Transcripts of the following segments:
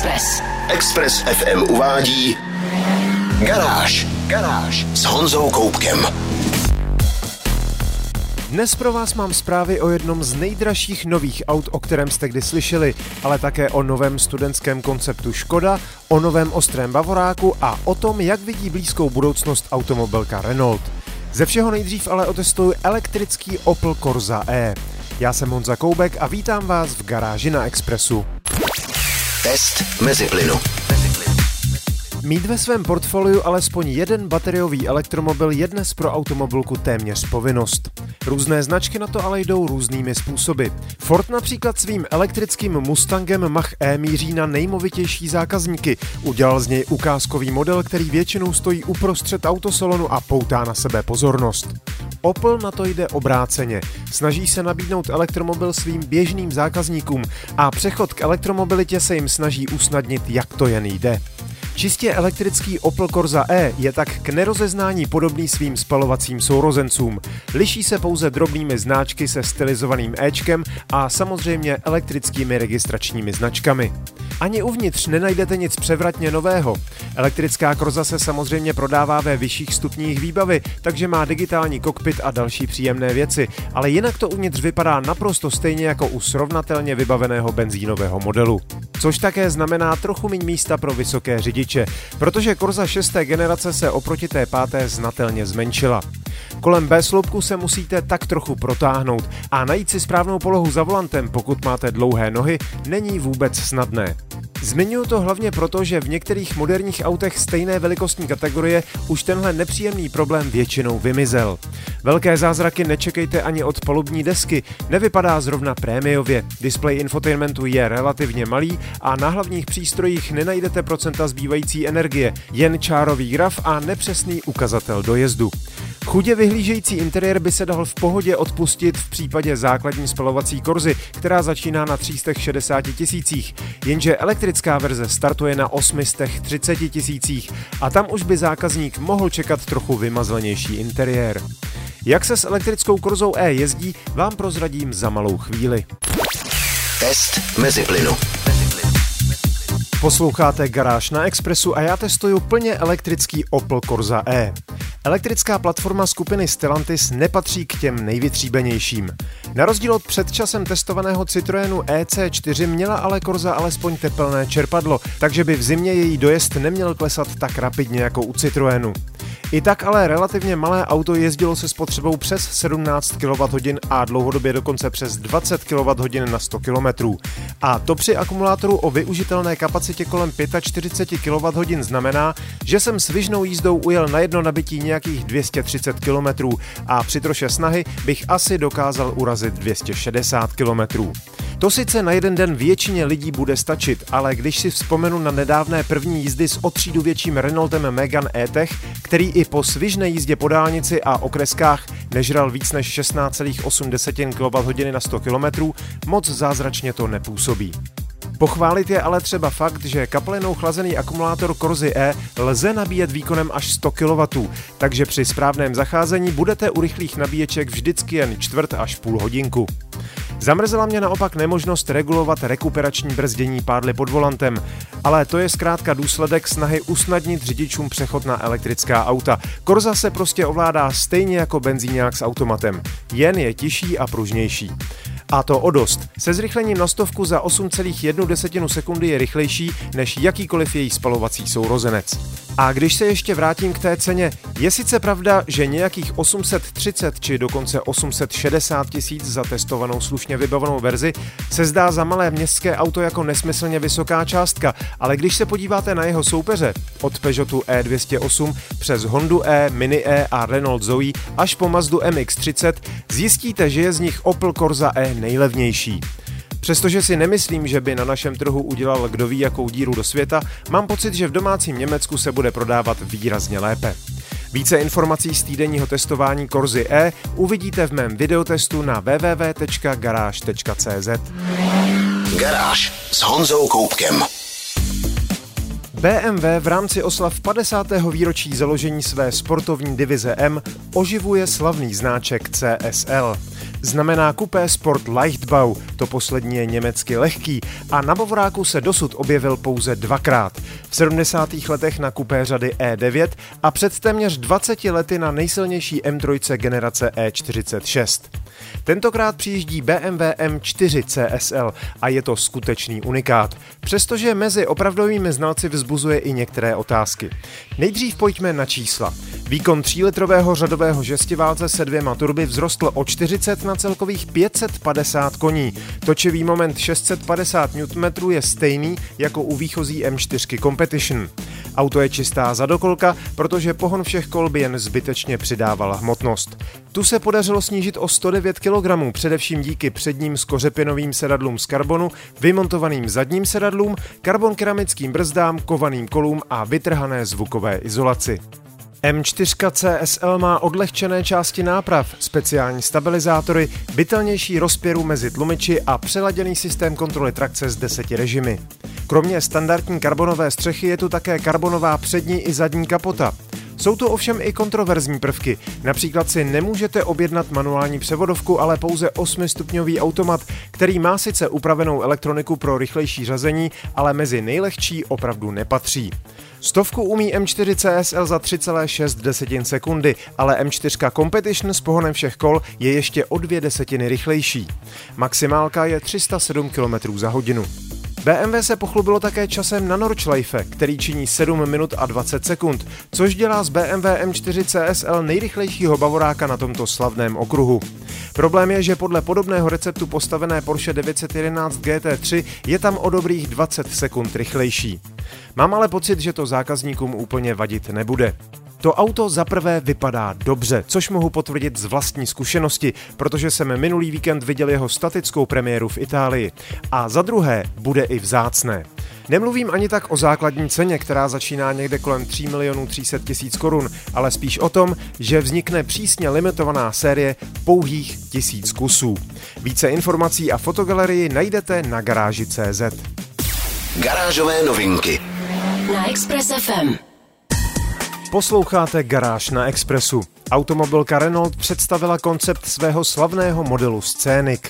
Express. Express FM uvádí Garáž. Garáž s Honzou Koupkem. Dnes pro vás mám zprávy o jednom z nejdražších nových aut, o kterém jste kdy slyšeli, ale také o novém studentském konceptu Škoda, o novém ostrém Bavoráku a o tom, jak vidí blízkou budoucnost automobilka Renault. Ze všeho nejdřív ale otestuju elektrický Opel Corsa E. Já jsem Honza Koubek a vítám vás v garáži na Expressu. Test mezi plynu. Mít ve svém portfoliu alespoň jeden bateriový elektromobil je dnes pro automobilku téměř povinnost. Různé značky na to ale jdou různými způsoby. Ford například svým elektrickým Mustangem Mach-E míří na nejmovitější zákazníky. Udělal z něj ukázkový model, který většinou stojí uprostřed autosalonu a poutá na sebe pozornost. Opel na to jde obráceně. Snaží se nabídnout elektromobil svým běžným zákazníkům a přechod k elektromobilitě se jim snaží usnadnit, jak to jen jde. Čistě elektrický Opel Corsa E je tak k nerozeznání podobný svým spalovacím sourozencům. Liší se pouze drobnými značky se stylizovaným Ečkem a samozřejmě elektrickými registračními značkami. Ani uvnitř nenajdete nic převratně nového. Elektrická Corsa se samozřejmě prodává ve vyšších stupních výbavy, takže má digitální kokpit a další příjemné věci, ale jinak to uvnitř vypadá naprosto stejně jako u srovnatelně vybaveného benzínového modelu. Což také znamená trochu méně místa pro vysoké řidiče, protože Corsa 6. generace se oproti té páté znatelně zmenšila. Kolem B-sloupku se musíte tak trochu protáhnout a najít si správnou polohu za volantem, pokud máte dlouhé nohy, není vůbec snadné. Zmiňuji to hlavně proto, že v některých moderních autech stejné velikostní kategorie už tenhle nepříjemný problém většinou vymizel. Velké zázraky nečekejte ani od palubní desky, nevypadá zrovna prémiově, displej infotainmentu je relativně malý a na hlavních přístrojích nenajdete procenta zbývající energie, jen čárový graf a nepřesný ukazatel dojezdu. Chudě vyhlížející interiér by se dal v pohodě odpustit v případě základní spalovací korzy, která začíná na 360 tisících, jenže elektrická verze startuje na 830 tisících a tam už by zákazník mohl čekat trochu vymazlenější interiér. Jak se s elektrickou korzou E jezdí, vám prozradím za malou chvíli. Test mezi plynu. Posloucháte Garáž na Expressu a já testuju plně elektrický Opel Corsa E. Elektrická platforma skupiny Stellantis nepatří k těm nejvytříbenějším. Na rozdíl od předčasem testovaného Citroenu EC4 měla ale Corsa alespoň tepelné čerpadlo, takže by v zimě její dojezd neměl klesat tak rapidně jako u Citroenu. I tak ale relativně malé auto jezdilo se spotřebou přes 17 kWh a dlouhodobě dokonce přes 20 kWh na 100 km. A to při akumulátoru o využitelné kapacitě kolem 45 kWh znamená, že jsem s vyžnou jízdou ujel na jedno nabití nějakých 230 km a při troše snahy bych asi dokázal urazit 260 km. To sice na jeden den většině lidí bude stačit, ale když si vzpomenu na nedávné první jízdy s o třídu větším Renaultem Megane E-Tech, který i po svižné jízdě po dálnici a okreskách nežral víc než 16,8 kWh na 100 km, moc zázračně to nepůsobí. Pochválit je ale třeba fakt, že kapalinou chlazený akumulátor Korzy E lze nabíjet výkonem až 100 kW, takže při správném zacházení budete u rychlých nabíječek vždycky jen čtvrt až půl hodinku. Zamrzela mě naopak nemožnost regulovat rekuperační brzdění pádly pod volantem, ale to je zkrátka důsledek snahy usnadnit řidičům přechod na elektrická auta. Korza se prostě ovládá stejně jako benzíňák s automatem, jen je tižší a pružnější. A to o dost. Se zrychlením na stovku za 8,1 sekundy je rychlejší než jakýkoliv její spalovací sourozenec. A když se ještě vrátím k té ceně, je sice pravda, že nějakých 830 či dokonce 860 tisíc za testovanou slušně vybavenou verzi se zdá za malé městské auto jako nesmyslně vysoká částka, ale když se podíváte na jeho soupeře, od Peugeotu E208 přes Hondu E, Mini E a Renault Zoe až po Mazdu MX-30, zjistíte, že je z nich Opel Corsa E nejlevnější. Přestože si nemyslím, že by na našem trhu udělal kdo ví jakou díru do světa, mám pocit, že v domácím Německu se bude prodávat výrazně lépe. Více informací z týdenního testování Korzy E uvidíte v mém videotestu na www.garage.cz. Garáž s Honzou Koupkem. BMW v rámci oslav 50. výročí založení své sportovní divize M oživuje slavný znáček CSL. Znamená Coupé Sport Leichtbau, to poslední je německy lehký a na Bavoráku se dosud objevil pouze dvakrát. V 70. letech na kupé řady E9 a před téměř 20 lety na nejsilnější M3 generace E46. Tentokrát přijíždí BMW M4 CSL a je to skutečný unikát, přestože mezi opravdovými znalci vzbuzuje i některé otázky. Nejdřív pojďme na čísla. Výkon 3-litrového řadového žestiválce se dvěma turby vzrostl o 40 na celkových 550 koní. Točivý moment 650 Nm je stejný jako u výchozí M4 Competition. Auto je čistá zadokolka, protože pohon všech kol by jen zbytečně přidával hmotnost. Tu se podařilo snížit o 109 kg, především díky předním skořepinovým sedadlům z karbonu, vymontovaným zadním sedadlům, karbon keramickým brzdám, kovaným kolům a vytrhané zvukové izolaci. M4 CSL má odlehčené části náprav, speciální stabilizátory, bytelnější rozpěru mezi tlumiči a přeladěný systém kontroly trakce s deseti režimy. Kromě standardní karbonové střechy je tu také karbonová přední i zadní kapota. Jsou tu ovšem i kontroverzní prvky. Například si nemůžete objednat manuální převodovku, ale pouze 8-stupňový automat, který má sice upravenou elektroniku pro rychlejší řazení, ale mezi nejlehčí opravdu nepatří. Stovku umí M4 CSL za 3,6 sekundy, ale M4 Competition s pohonem všech kol je ještě o dvě desetiny rychlejší. Maximálka je 307 km za hodinu. BMW se pochlubilo také časem na Nordschleife, který činí 7 minut a 20 sekund, což dělá z BMW M4 CSL nejrychlejšího bavoráka na tomto slavném okruhu. Problém je, že podle podobného receptu postavené Porsche 911 GT3 je tam o dobrých 20 sekund rychlejší. Mám ale pocit, že to zákazníkům úplně vadit nebude. To auto zaprvé vypadá dobře, což mohu potvrdit z vlastní zkušenosti, protože jsem minulý víkend viděl jeho statickou premiéru v Itálii. A za druhé bude i vzácné. Nemluvím ani tak o základní ceně, která začíná někde kolem 3 milionů 300 tisíc korun, ale spíš o tom, že vznikne přísně limitovaná série pouhých tisíc kusů. Více informací a fotogalerii najdete na garáži.cz. Garážové novinky na Express FM. Posloucháte Garáž na Expressu. Automobilka Renault představila koncept svého slavného modelu Scénic.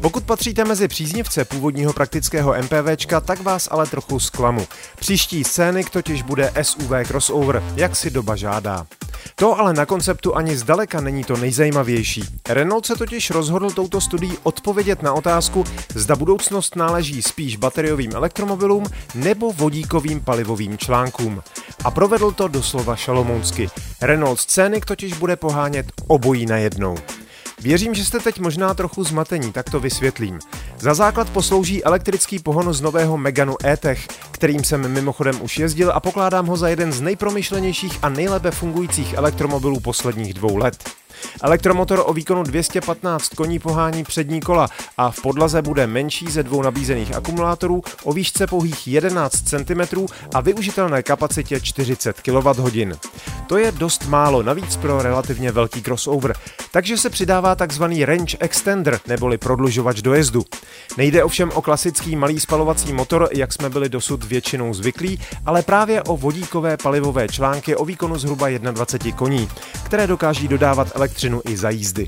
Pokud patříte mezi příznivce původního praktického MPVčka, tak vás ale trochu zklamu. Příští Scénic totiž bude SUV crossover, jak si doba žádá. To ale na konceptu ani zdaleka není to nejzajímavější. Renault se totiž rozhodl touto studií odpovědět na otázku, zda budoucnost náleží spíš bateriovým elektromobilům nebo vodíkovým palivovým článkům. A provedl to doslova šalomounsky. Renault Scénic totiž bude pohánět obojí najednou. Věřím, že jste teď možná trochu zmatení, tak to vysvětlím. Za základ poslouží elektrický pohon z nového Meganu E-Tech, kterým jsem mimochodem už jezdil a pokládám ho za jeden z nejpromyšlenějších a nejlépe fungujících elektromobilů posledních dvou let. Elektromotor o výkonu 215 koní pohání přední kola a v podlaze bude menší ze dvou nabízených akumulátorů o výšce pouhých 11 cm a využitelné kapacitě 40 kWh. To je dost málo, navíc pro relativně velký crossover, takže se přidává takzvaný range extender neboli prodlužovač dojezdu. Nejde ovšem o klasický malý spalovací motor, jak jsme byli dosud většinou zvyklí, ale právě o vodíkové palivové články o výkonu zhruba 21 koní, které dokáží dodávat elektřinu i za jízdy.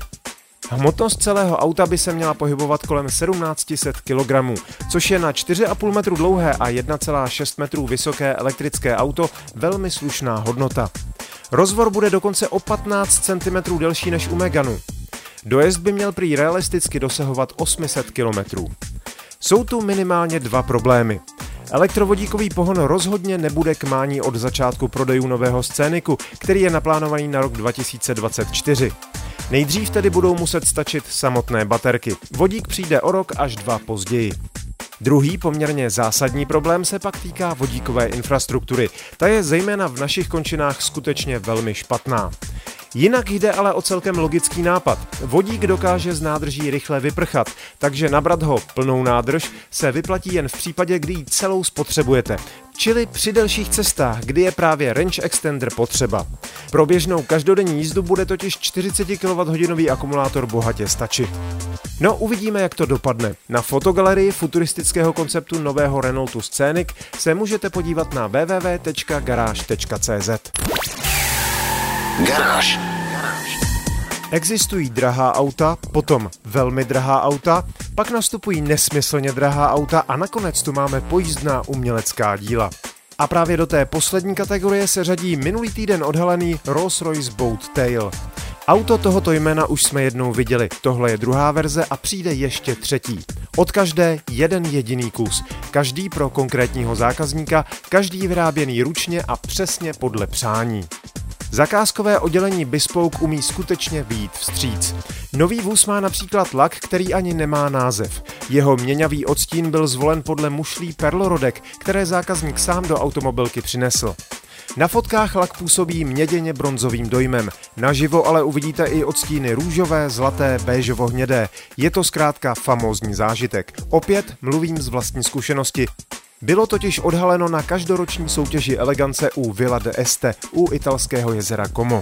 Hmotnost celého auta by se měla pohybovat kolem 1700 kg, což je na 4,5 metru dlouhé a 1,6 metrů vysoké elektrické auto velmi slušná hodnota. Rozvor bude dokonce o 15 cm delší než u Meganu. Dojezd by měl prý realisticky dosahovat 800 km. Jsou tu minimálně dva problémy. Elektrovodíkový pohon rozhodně nebude k mání od začátku prodejů nového scéniku, který je naplánovaný na rok 2024. Nejdřív tedy budou muset stačit samotné baterky. Vodík přijde o rok až dva později. Druhý poměrně zásadní problém se pak týká vodíkové infrastruktury. Ta je zejména v našich končinách skutečně velmi špatná. Jinak jde ale o celkem logický nápad. Vodík dokáže z nádrží rychle vyprchat, takže nabrat ho plnou nádrž se vyplatí jen v případě, kdy ji celou spotřebujete. čili při delších cestách, kdy je právě range extender potřeba. Pro běžnou každodenní jízdu bude totiž 40 kWh akumulátor bohatě stačit. No, uvidíme, jak to dopadne. Na fotogalerii futuristického konceptu nového Renaultu Scenic se můžete podívat na www.garage.cz. Garáž. Existují drahá auta, potom velmi drahá auta, pak nastupují nesmyslně drahá auta a nakonec tu máme pojízdná umělecká díla. A právě do té poslední kategorie se řadí minulý týden odhalený Rolls-Royce Boat Tail. Auto tohoto jména už jsme jednou viděli, tohle je druhá verze a přijde ještě třetí. Od každé jeden jediný kus, každý pro konkrétního zákazníka, každý vyráběný ručně a přesně podle přání. Zakázkové oddělení Bespoke umí skutečně výjít vstříc. Nový vůz má například lak, který ani nemá název. Jeho měňavý odstín byl zvolen podle mušlí perlorodek, které zákazník sám do automobilky přinesl. Na fotkách lak působí měděně bronzovým dojmem. Naživo ale uvidíte i odstíny růžové, zlaté, béžovo-hnědé. Je to zkrátka famózní zážitek. Opět mluvím z vlastní zkušenosti. Bylo totiž odhaleno na každoroční soutěži elegance u Villa de Este u italského jezera Como.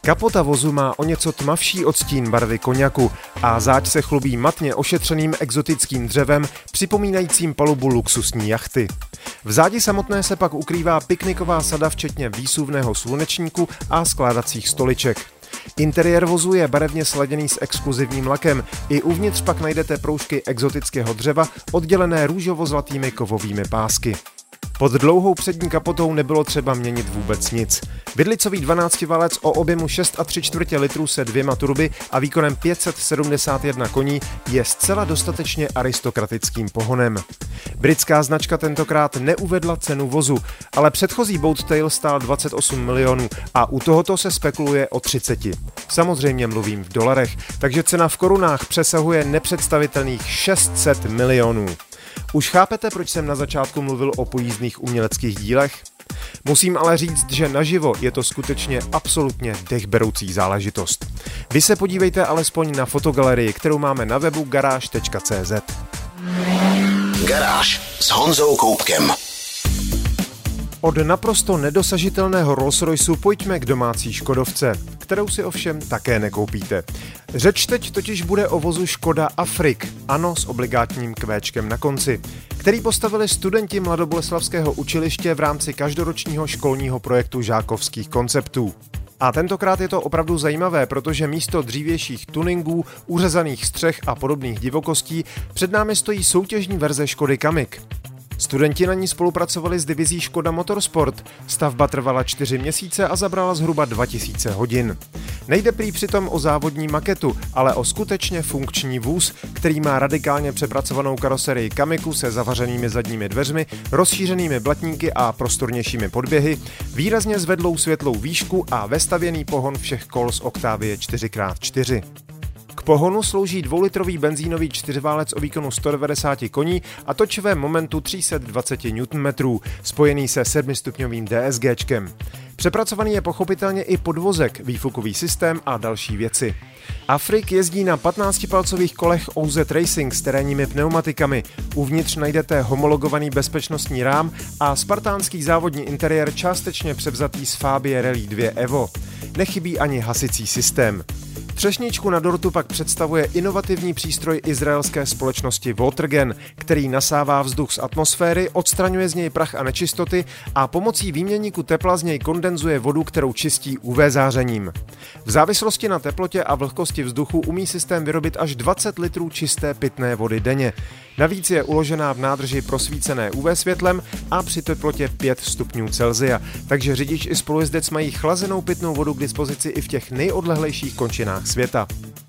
Kapota vozu má o něco tmavší odstín barvy koněku a záď se chlubí matně ošetřeným exotickým dřevem, připomínajícím palubu luxusní jachty. V zádi samotné se pak ukrývá pikniková sada včetně výsuvného slunečníku a skládacích stoliček. Interiér vozu je barevně sladěný s exkluzivním lakem. I uvnitř pak najdete proužky exotického dřeva oddělené růžovo-zlatými kovovými pásky. Pod dlouhou přední kapotou nebylo třeba měnit vůbec nic. Vidlicový 12 valec o objemu 6,3 čtvrtě litru se dvěma turby a výkonem 571 koní je zcela dostatečně aristokratickým pohonem. Britská značka tentokrát neuvedla cenu vozu, ale předchozí Boat Tail stál 28 milionů a u tohoto se spekuluje o 30. Samozřejmě mluvím v dolarech, takže cena v korunách přesahuje nepředstavitelných 600 milionů. Už chápete, proč jsem na začátku mluvil o pojízdných uměleckých dílech? Musím ale říct, že naživo je to skutečně absolutně dechberoucí záležitost. Vy se podívejte alespoň na fotogalerii, kterou máme na webu garáž.cz. Garáž s Honzou Koupkem. Od naprosto nedosažitelného Rolls-Royceu pojďme k domácí Škodovce, kterou si ovšem také nekoupíte. Řeč teď totiž bude o vozu Škoda Afrik, ano s obligátním kvéčkem na konci, který postavili studenti Mladoboleslavského učiliště v rámci každoročního školního projektu žákovských konceptů. A tentokrát je to opravdu zajímavé, protože místo dřívějších tuningů, uřezaných střech a podobných divokostí před námi stojí soutěžní verze Škody Kamik. Studenti na ní spolupracovali s divizí Škoda Motorsport. Stavba trvala čtyři měsíce a zabrala zhruba 2000 hodin. Nejde prý přitom o závodní maketu, ale o skutečně funkční vůz, který má radikálně přepracovanou karoserii Kamiku se zavařenými zadními dveřmi, rozšířenými blatníky a prostornějšími podběhy, výrazně zvedlou světlou výšku a vestavěný pohon všech kol z Octavie 4x4 pohonu slouží dvoulitrový benzínový čtyřválec o výkonu 190 koní a točivém momentu 320 Nm, spojený se sedmistupňovým DSGčkem. Přepracovaný je pochopitelně i podvozek, výfukový systém a další věci. Afrik jezdí na 15-palcových kolech OZ Racing s terénními pneumatikami. Uvnitř najdete homologovaný bezpečnostní rám a spartánský závodní interiér částečně převzatý z Fabie Rally 2 Evo. Nechybí ani hasicí systém. Třešničku na dortu pak představuje inovativní přístroj izraelské společnosti Watergen, který nasává vzduch z atmosféry, odstraňuje z něj prach a nečistoty a pomocí výměníku tepla z něj kondenzuje vodu, kterou čistí UV zářením. V závislosti na teplotě a vlhkosti vzduchu umí systém vyrobit až 20 litrů čisté pitné vody denně. Navíc je uložená v nádrži prosvícené UV světlem a při teplotě 5 stupňů Celzia, takže řidič i spolujezdec mají chlazenou pitnou vodu k dispozici i v těch nejodlehlejších končinách světa.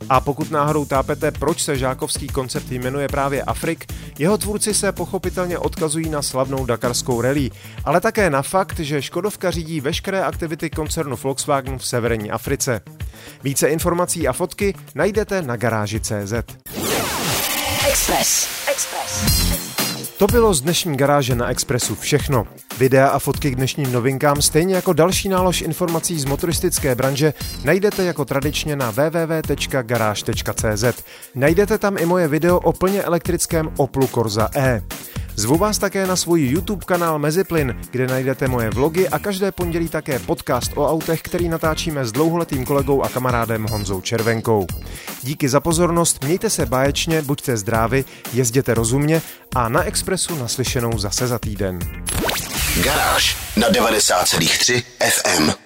A pokud náhodou tápete, proč se žákovský koncept jmenuje právě Afrik, jeho tvůrci se pochopitelně odkazují na slavnou dakarskou rally, ale také na fakt, že Škodovka řídí veškeré aktivity koncernu Volkswagen v severní Africe. Více informací a fotky najdete na garáži.cz. Express. Express. To bylo z dnešní garáže na Expressu všechno. Videa a fotky k dnešním novinkám, stejně jako další nálož informací z motoristické branže, najdete jako tradičně na www.garage.cz. Najdete tam i moje video o plně elektrickém Oplu Corsa E. Zvu vás také na svůj YouTube kanál Meziplyn, kde najdete moje vlogy a každé pondělí také podcast o autech, který natáčíme s dlouholetým kolegou a kamarádem Honzou Červenkou. Díky za pozornost, mějte se báječně, buďte zdraví, jezděte rozumně a na Expressu naslyšenou zase za týden. Garáž na 90,3 FM.